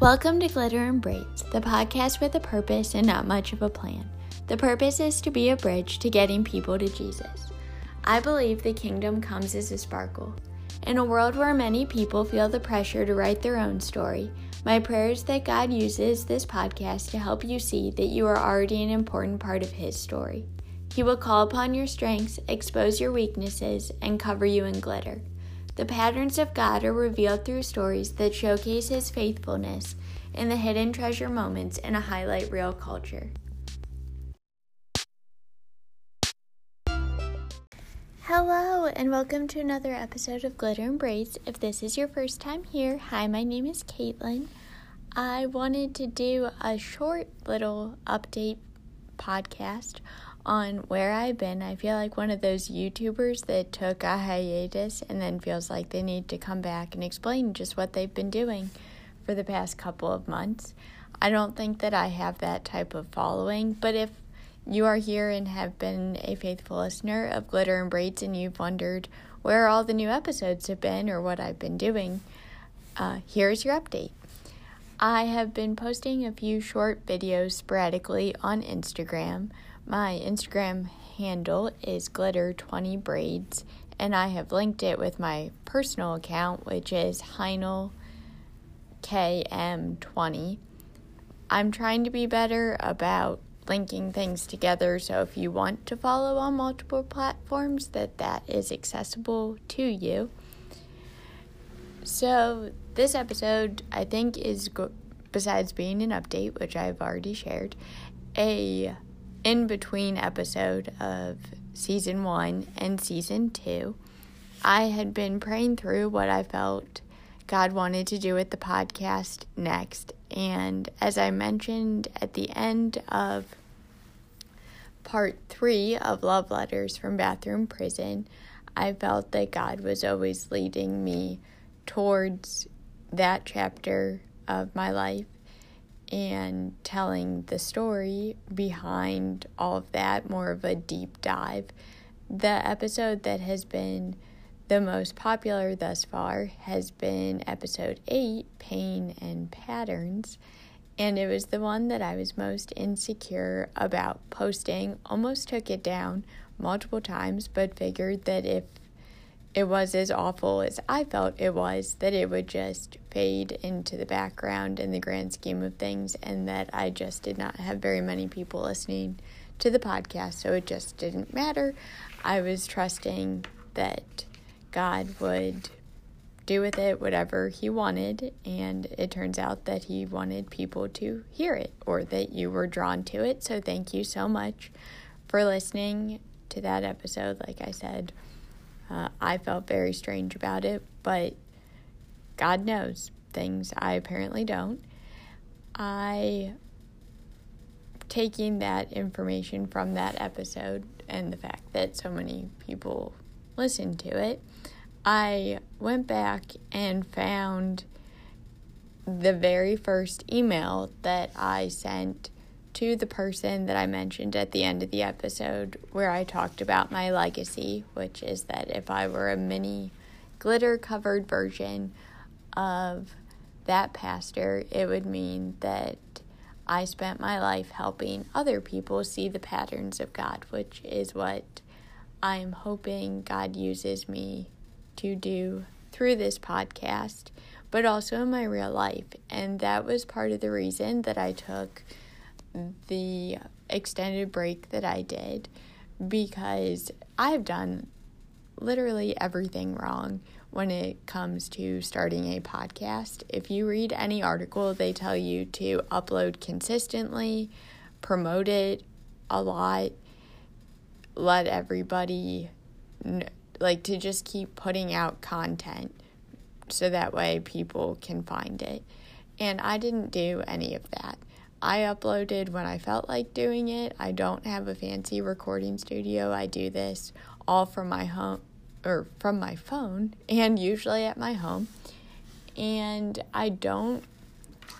Welcome to Glitter and Braids, the podcast with a purpose and not much of a plan. The purpose is to be a bridge to getting people to Jesus. I believe the kingdom comes as a sparkle. In a world where many people feel the pressure to write their own story, my prayer is that God uses this podcast to help you see that you are already an important part of His story. He will call upon your strengths, expose your weaknesses, and cover you in glitter. The patterns of God are revealed through stories that showcase His faithfulness and the hidden treasure moments in a highlight reel culture. Hello, and welcome to another episode of Glitter and Braids. If this is your first time here, hi, my name is Caitlin. I wanted to do a short little update podcast on where I've been. I feel like one of those YouTubers that took a hiatus and then feels like they need to come back and explain just what they've been doing for the past couple of months. I don't think that I have that type of following, but if you are here and have been a faithful listener of Glitter and Braids and you've wondered where all the new episodes have been or what I've been doing, uh, here's your update. I have been posting a few short videos sporadically on Instagram. My Instagram handle is glitter20braids, and I have linked it with my personal account, which is Heinel KM20. I'm trying to be better about linking things together so if you want to follow on multiple platforms that that is accessible to you. So, this episode I think is besides being an update which I've already shared, a in between episode of season one and season two, I had been praying through what I felt God wanted to do with the podcast next. And as I mentioned at the end of part three of Love Letters from Bathroom Prison, I felt that God was always leading me towards that chapter of my life and telling the story behind all of that, more of a deep dive. The episode that has been the most popular thus far has been episode 8 Pain and Patterns, and it was the one that I was most insecure about posting. Almost took it down multiple times, but figured that if it was as awful as I felt it was, that it would just fade into the background in the grand scheme of things, and that I just did not have very many people listening to the podcast, so it just didn't matter. I was trusting that God would do with it whatever He wanted, and it turns out that He wanted people to hear it or that you were drawn to it. So, thank you so much for listening to that episode. Like I said, uh, I felt very strange about it, but God knows things I apparently don't. I, taking that information from that episode and the fact that so many people listened to it, I went back and found the very first email that I sent to the person that I mentioned at the end of the episode where I talked about my legacy, which is that if I were a mini glitter covered version of that pastor, it would mean that I spent my life helping other people see the patterns of God, which is what I'm hoping God uses me to do through this podcast, but also in my real life. And that was part of the reason that I took the extended break that I did because I've done literally everything wrong when it comes to starting a podcast. If you read any article, they tell you to upload consistently, promote it a lot, let everybody like to just keep putting out content so that way people can find it. And I didn't do any of that. I uploaded when I felt like doing it. I don't have a fancy recording studio. I do this all from my home or from my phone and usually at my home. And I don't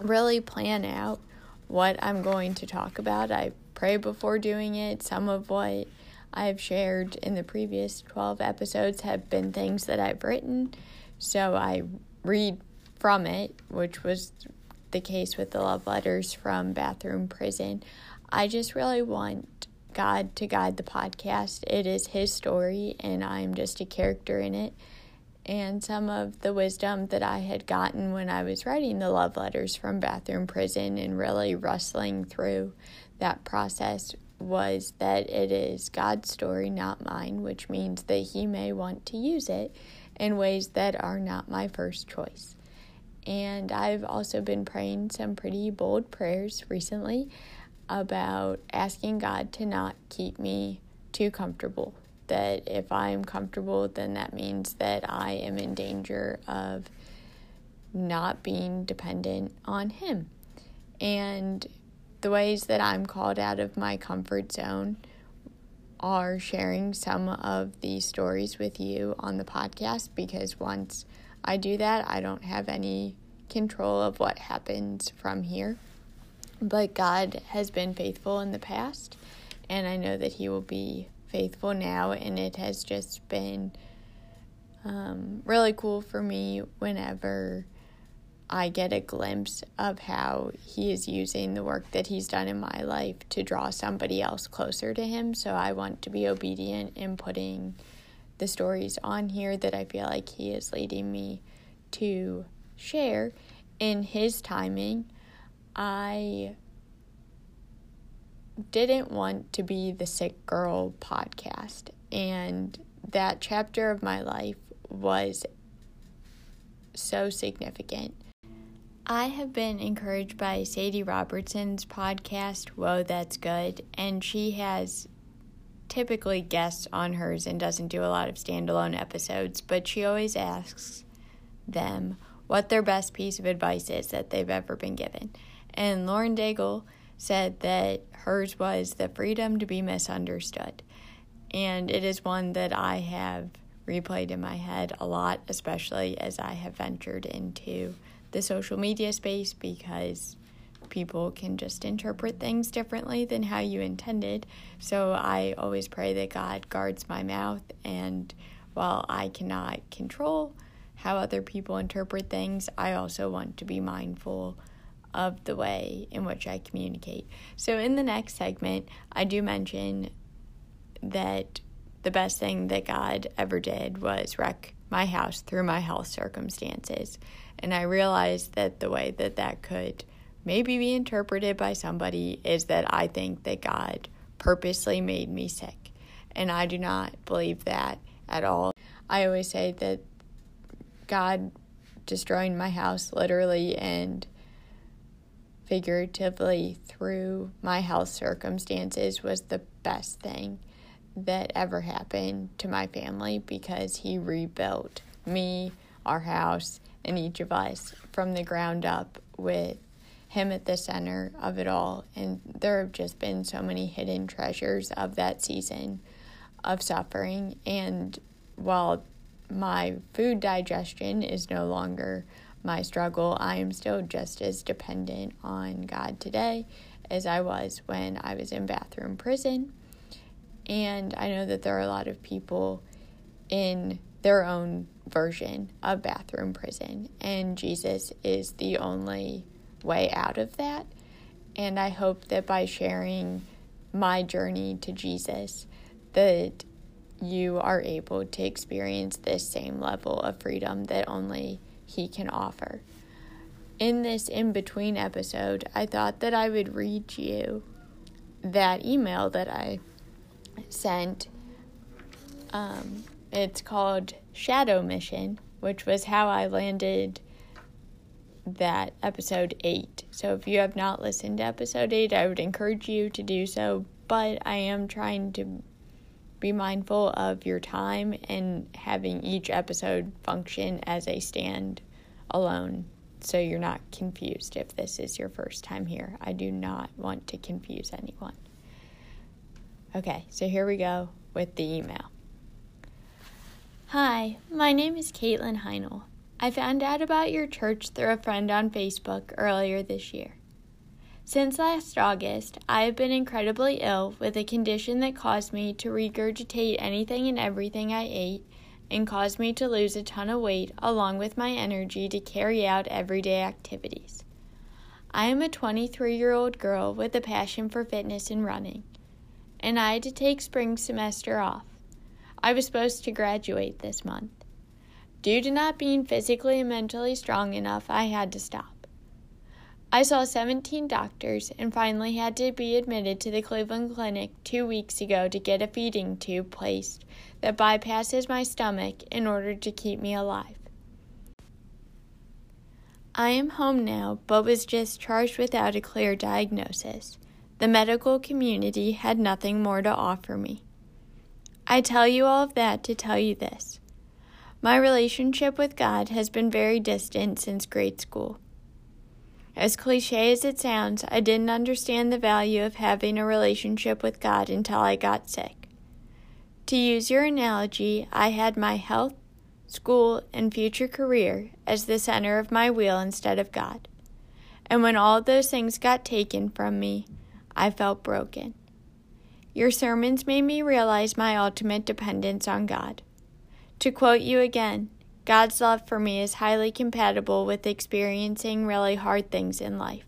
really plan out what I'm going to talk about. I pray before doing it. Some of what I've shared in the previous 12 episodes have been things that I've written. So I read from it, which was the case with the love letters from Bathroom Prison. I just really want God to guide the podcast. It is His story, and I'm just a character in it. And some of the wisdom that I had gotten when I was writing the love letters from Bathroom Prison and really wrestling through that process was that it is God's story, not mine, which means that He may want to use it in ways that are not my first choice. And I've also been praying some pretty bold prayers recently about asking God to not keep me too comfortable. That if I am comfortable, then that means that I am in danger of not being dependent on Him. And the ways that I'm called out of my comfort zone are sharing some of these stories with you on the podcast because once I do that, I don't have any control of what happens from here. But God has been faithful in the past, and I know that He will be faithful now, and it has just been um, really cool for me whenever I get a glimpse of how He is using the work that He's done in my life to draw somebody else closer to Him. So I want to be obedient in putting the stories on here that I feel like He is leading me to share in His timing I didn't want to be the sick girl podcast. And that chapter of my life was so significant. I have been encouraged by Sadie Robertson's podcast, Whoa, That's Good, and she has typically guests on hers and doesn't do a lot of standalone episodes, but she always asks them what their best piece of advice is that they've ever been given. And Lauren Daigle said that hers was the freedom to be misunderstood. And it is one that I have replayed in my head a lot, especially as I have ventured into the social media space because people can just interpret things differently than how you intended. So I always pray that God guards my mouth. And while I cannot control how other people interpret things, I also want to be mindful of the way in which I communicate. So, in the next segment, I do mention that the best thing that God ever did was wreck my house through my health circumstances. And I realized that the way that that could maybe be interpreted by somebody is that I think that God purposely made me sick. And I do not believe that at all. I always say that God destroying my house literally and figuratively through my health circumstances was the best thing that ever happened to my family because he rebuilt me, our house, and each of us from the ground up with him at the center of it all. And there have just been so many hidden treasures of that season of suffering. And while my food digestion is no longer my struggle, I am still just as dependent on God today as I was when I was in bathroom prison. And I know that there are a lot of people in their own version of bathroom prison, and Jesus is the only way out of that. And I hope that by sharing my journey to Jesus, that you are able to experience this same level of freedom that only He can offer. In this in between episode, I thought that I would read you that email that I sent. Um, it's called Shadow Mission, which was how I landed that episode 8. So if you have not listened to episode 8, I would encourage you to do so. But I am trying to be mindful of your time and having each episode function as a stand alone so you're not confused if this is your first time here. I do not want to confuse anyone. Okay, so here we go with the email. Hi, my name is Caitlin Heinel. I found out about your church through a friend on Facebook earlier this year. Since last August, I have been incredibly ill with a condition that caused me to regurgitate anything and everything I ate and caused me to lose a ton of weight along with my energy to carry out everyday activities. I am a 23 year old girl with a passion for fitness and running, and I had to take spring semester off. I was supposed to graduate this month. Due to not being physically and mentally strong enough, I had to stop. I saw 17 doctors and finally had to be admitted to the Cleveland Clinic two weeks ago to get a feeding tube placed that bypasses my stomach in order to keep me alive. I am home now, but was discharged without a clear diagnosis. The medical community had nothing more to offer me. I tell you all of that to tell you this. My relationship with God has been very distant since grade school. As cliche as it sounds, I didn't understand the value of having a relationship with God until I got sick. To use your analogy, I had my health, school, and future career as the center of my wheel instead of God. And when all those things got taken from me, I felt broken. Your sermons made me realize my ultimate dependence on God. To quote you again, God's love for me is highly compatible with experiencing really hard things in life.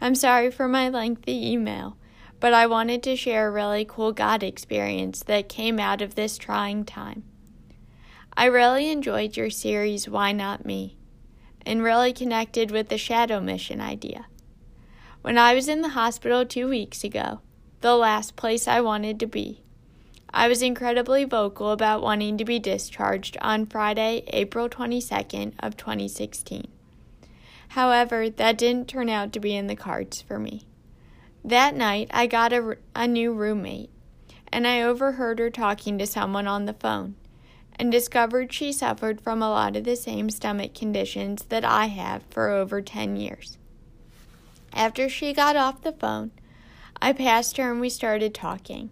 I'm sorry for my lengthy email, but I wanted to share a really cool God experience that came out of this trying time. I really enjoyed your series, Why Not Me, and really connected with the shadow mission idea. When I was in the hospital two weeks ago, the last place I wanted to be, I was incredibly vocal about wanting to be discharged on Friday, April 22nd of 2016. However, that didn't turn out to be in the cards for me. That night, I got a, a new roommate, and I overheard her talking to someone on the phone and discovered she suffered from a lot of the same stomach conditions that I have for over 10 years. After she got off the phone, I passed her and we started talking.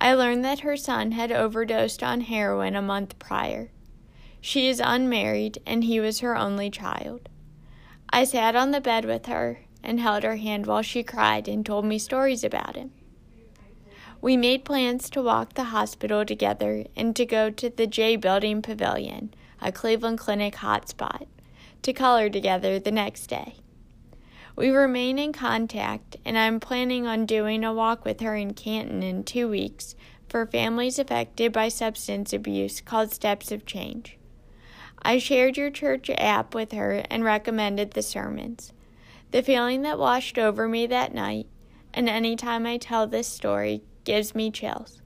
I learned that her son had overdosed on heroin a month prior. She is unmarried and he was her only child. I sat on the bed with her and held her hand while she cried and told me stories about him. We made plans to walk the hospital together and to go to the J Building Pavilion, a Cleveland Clinic hotspot, to color together the next day. We remain in contact, and I'm planning on doing a walk with her in Canton in two weeks for families affected by substance abuse called Steps of Change. I shared your church app with her and recommended the sermons. The feeling that washed over me that night, and any time I tell this story, gives me chills.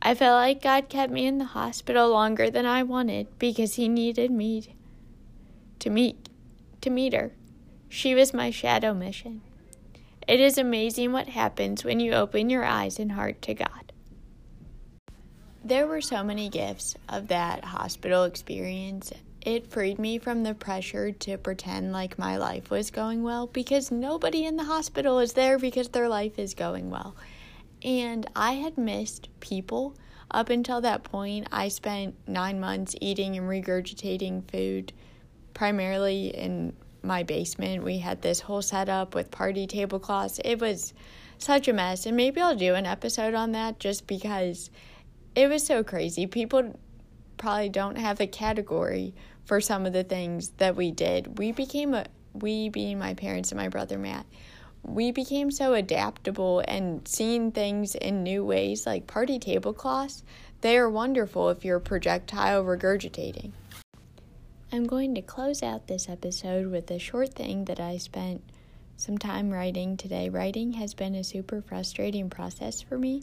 I felt like God kept me in the hospital longer than I wanted because he needed me to meet to meet her. She was my shadow mission. It is amazing what happens when you open your eyes and heart to God. There were so many gifts of that hospital experience. It freed me from the pressure to pretend like my life was going well because nobody in the hospital is there because their life is going well. And I had missed people. Up until that point, I spent nine months eating and regurgitating food, primarily in my basement. We had this whole setup with party tablecloths. It was such a mess. And maybe I'll do an episode on that just because it was so crazy. People probably don't have a category for some of the things that we did. We became a we being my parents and my brother Matt we became so adaptable and seeing things in new ways like party tablecloths. They are wonderful if you're projectile regurgitating. I'm going to close out this episode with a short thing that I spent some time writing today. Writing has been a super frustrating process for me.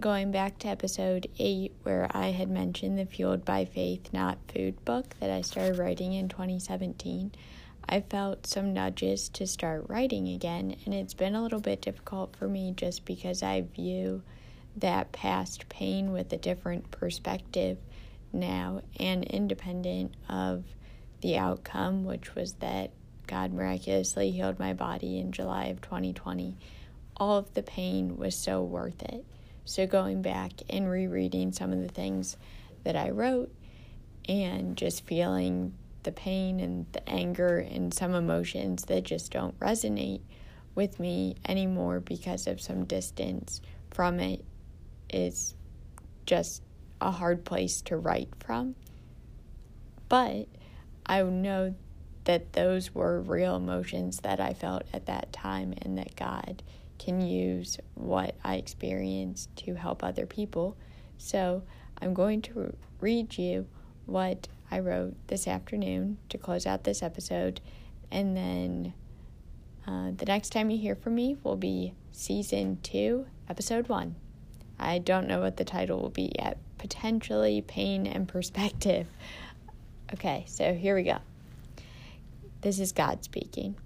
Going back to episode 8, where I had mentioned the Fueled by Faith, Not Food book that I started writing in 2017. I felt some nudges to start writing again, and it's been a little bit difficult for me just because I view that past pain with a different perspective now and independent of the outcome, which was that God miraculously healed my body in July of 2020. All of the pain was so worth it. So, going back and rereading some of the things that I wrote and just feeling the pain and the anger and some emotions that just don't resonate with me anymore because of some distance from it is just a hard place to write from. But I know that those were real emotions that I felt at that time and that God can use what I experienced to help other people. So I'm going to read you what I wrote this afternoon to close out this episode. And then uh, the next time you hear from me will be season two, episode one. I don't know what the title will be yet. Potentially Pain and Perspective. Okay, so here we go. This is God speaking.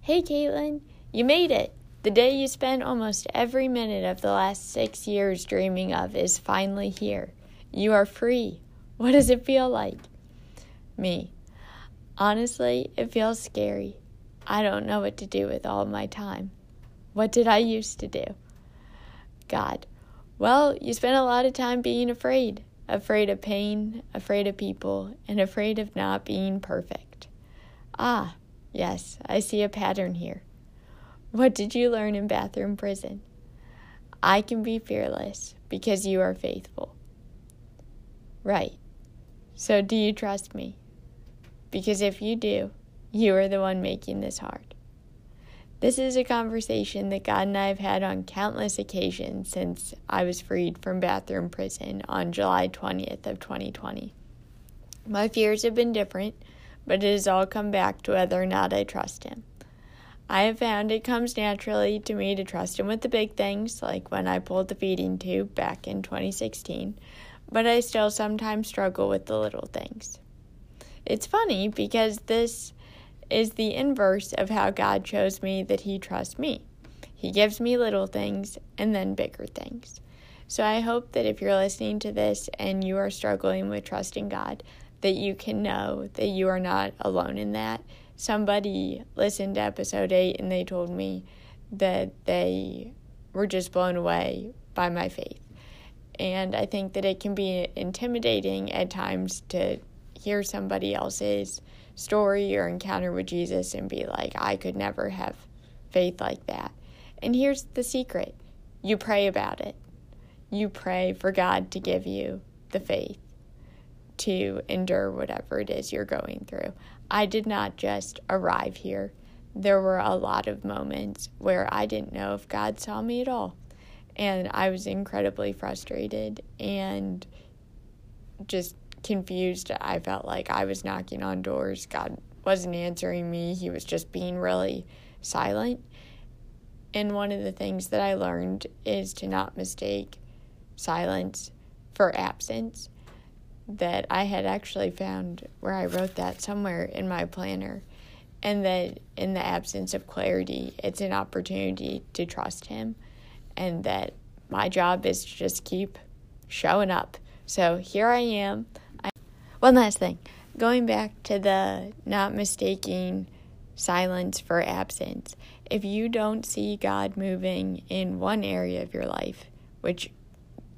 Hey, Caitlin, you made it. The day you spent almost every minute of the last six years dreaming of is finally here. You are free. What does it feel like? Me. Honestly, it feels scary. I don't know what to do with all my time. What did I used to do? God. Well, you spent a lot of time being afraid afraid of pain, afraid of people, and afraid of not being perfect. Ah, yes, I see a pattern here. What did you learn in bathroom prison? I can be fearless because you are faithful. Right. So do you trust me? Because if you do, you are the one making this hard. This is a conversation that God and I have had on countless occasions since I was freed from bathroom prison on July 20th of 2020. My fears have been different, but it has all come back to whether or not I trust him. I have found it comes naturally to me to trust him with the big things, like when I pulled the feeding tube back in 2016, but I still sometimes struggle with the little things. It's funny because this is the inverse of how God shows me that He trusts me. He gives me little things and then bigger things. So I hope that if you're listening to this and you are struggling with trusting God, that you can know that you are not alone in that. Somebody listened to episode 8 and they told me that they were just blown away by my faith. And I think that it can be intimidating at times to hear somebody else's story or encounter with Jesus and be like, I could never have faith like that. And here's the secret you pray about it. You pray for God to give you the faith to endure whatever it is you're going through. I did not just arrive here. There were a lot of moments where I didn't know if God saw me at all. And I was incredibly frustrated and just confused. I felt like I was knocking on doors. God wasn't answering me, He was just being really silent. And one of the things that I learned is to not mistake silence for absence that I had actually found where I wrote that somewhere in my planner. And that in the absence of clarity, it's an opportunity to trust Him. And that my job is to just keep showing up. So here I am. One last thing going back to the not mistaking silence for absence. If you don't see God moving in one area of your life, which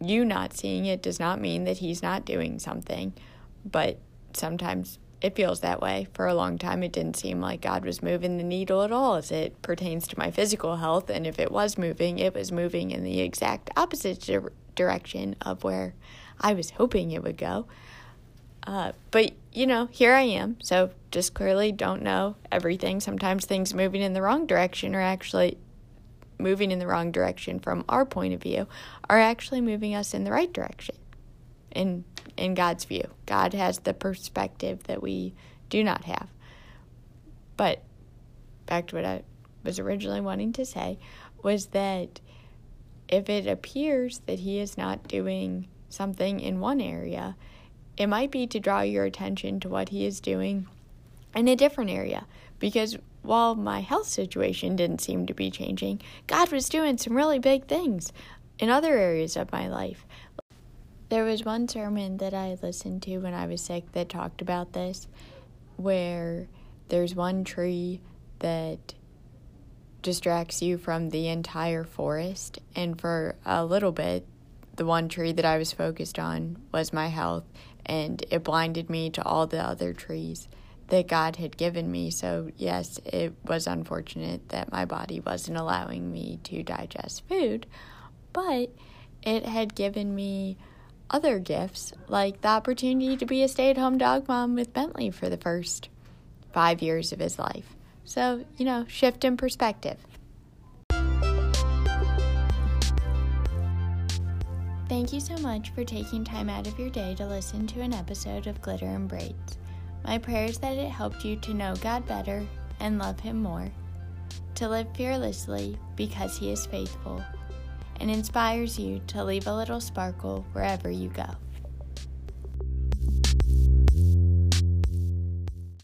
you not seeing it does not mean that he's not doing something, but sometimes it feels that way. For a long time, it didn't seem like God was moving the needle at all as it pertains to my physical health. And if it was moving, it was moving in the exact opposite di- direction of where I was hoping it would go. Uh, but, you know, here I am. So just clearly don't know everything. Sometimes things moving in the wrong direction are actually moving in the wrong direction from our point of view are actually moving us in the right direction in in God's view. God has the perspective that we do not have. But back to what I was originally wanting to say was that if it appears that he is not doing something in one area, it might be to draw your attention to what he is doing in a different area because while my health situation didn't seem to be changing, God was doing some really big things in other areas of my life. There was one sermon that I listened to when I was sick that talked about this, where there's one tree that distracts you from the entire forest. And for a little bit, the one tree that I was focused on was my health, and it blinded me to all the other trees that God had given me. So, yes, it was unfortunate that my body wasn't allowing me to digest food, but it had given me other gifts, like the opportunity to be a stay at home dog mom with Bentley for the first five years of his life. So, you know, shift in perspective. Thank you so much for taking time out of your day to listen to an episode of Glitter and Braids. My prayer is that it helped you to know God better and love Him more, to live fearlessly because He is faithful, and inspires you to leave a little sparkle wherever you go.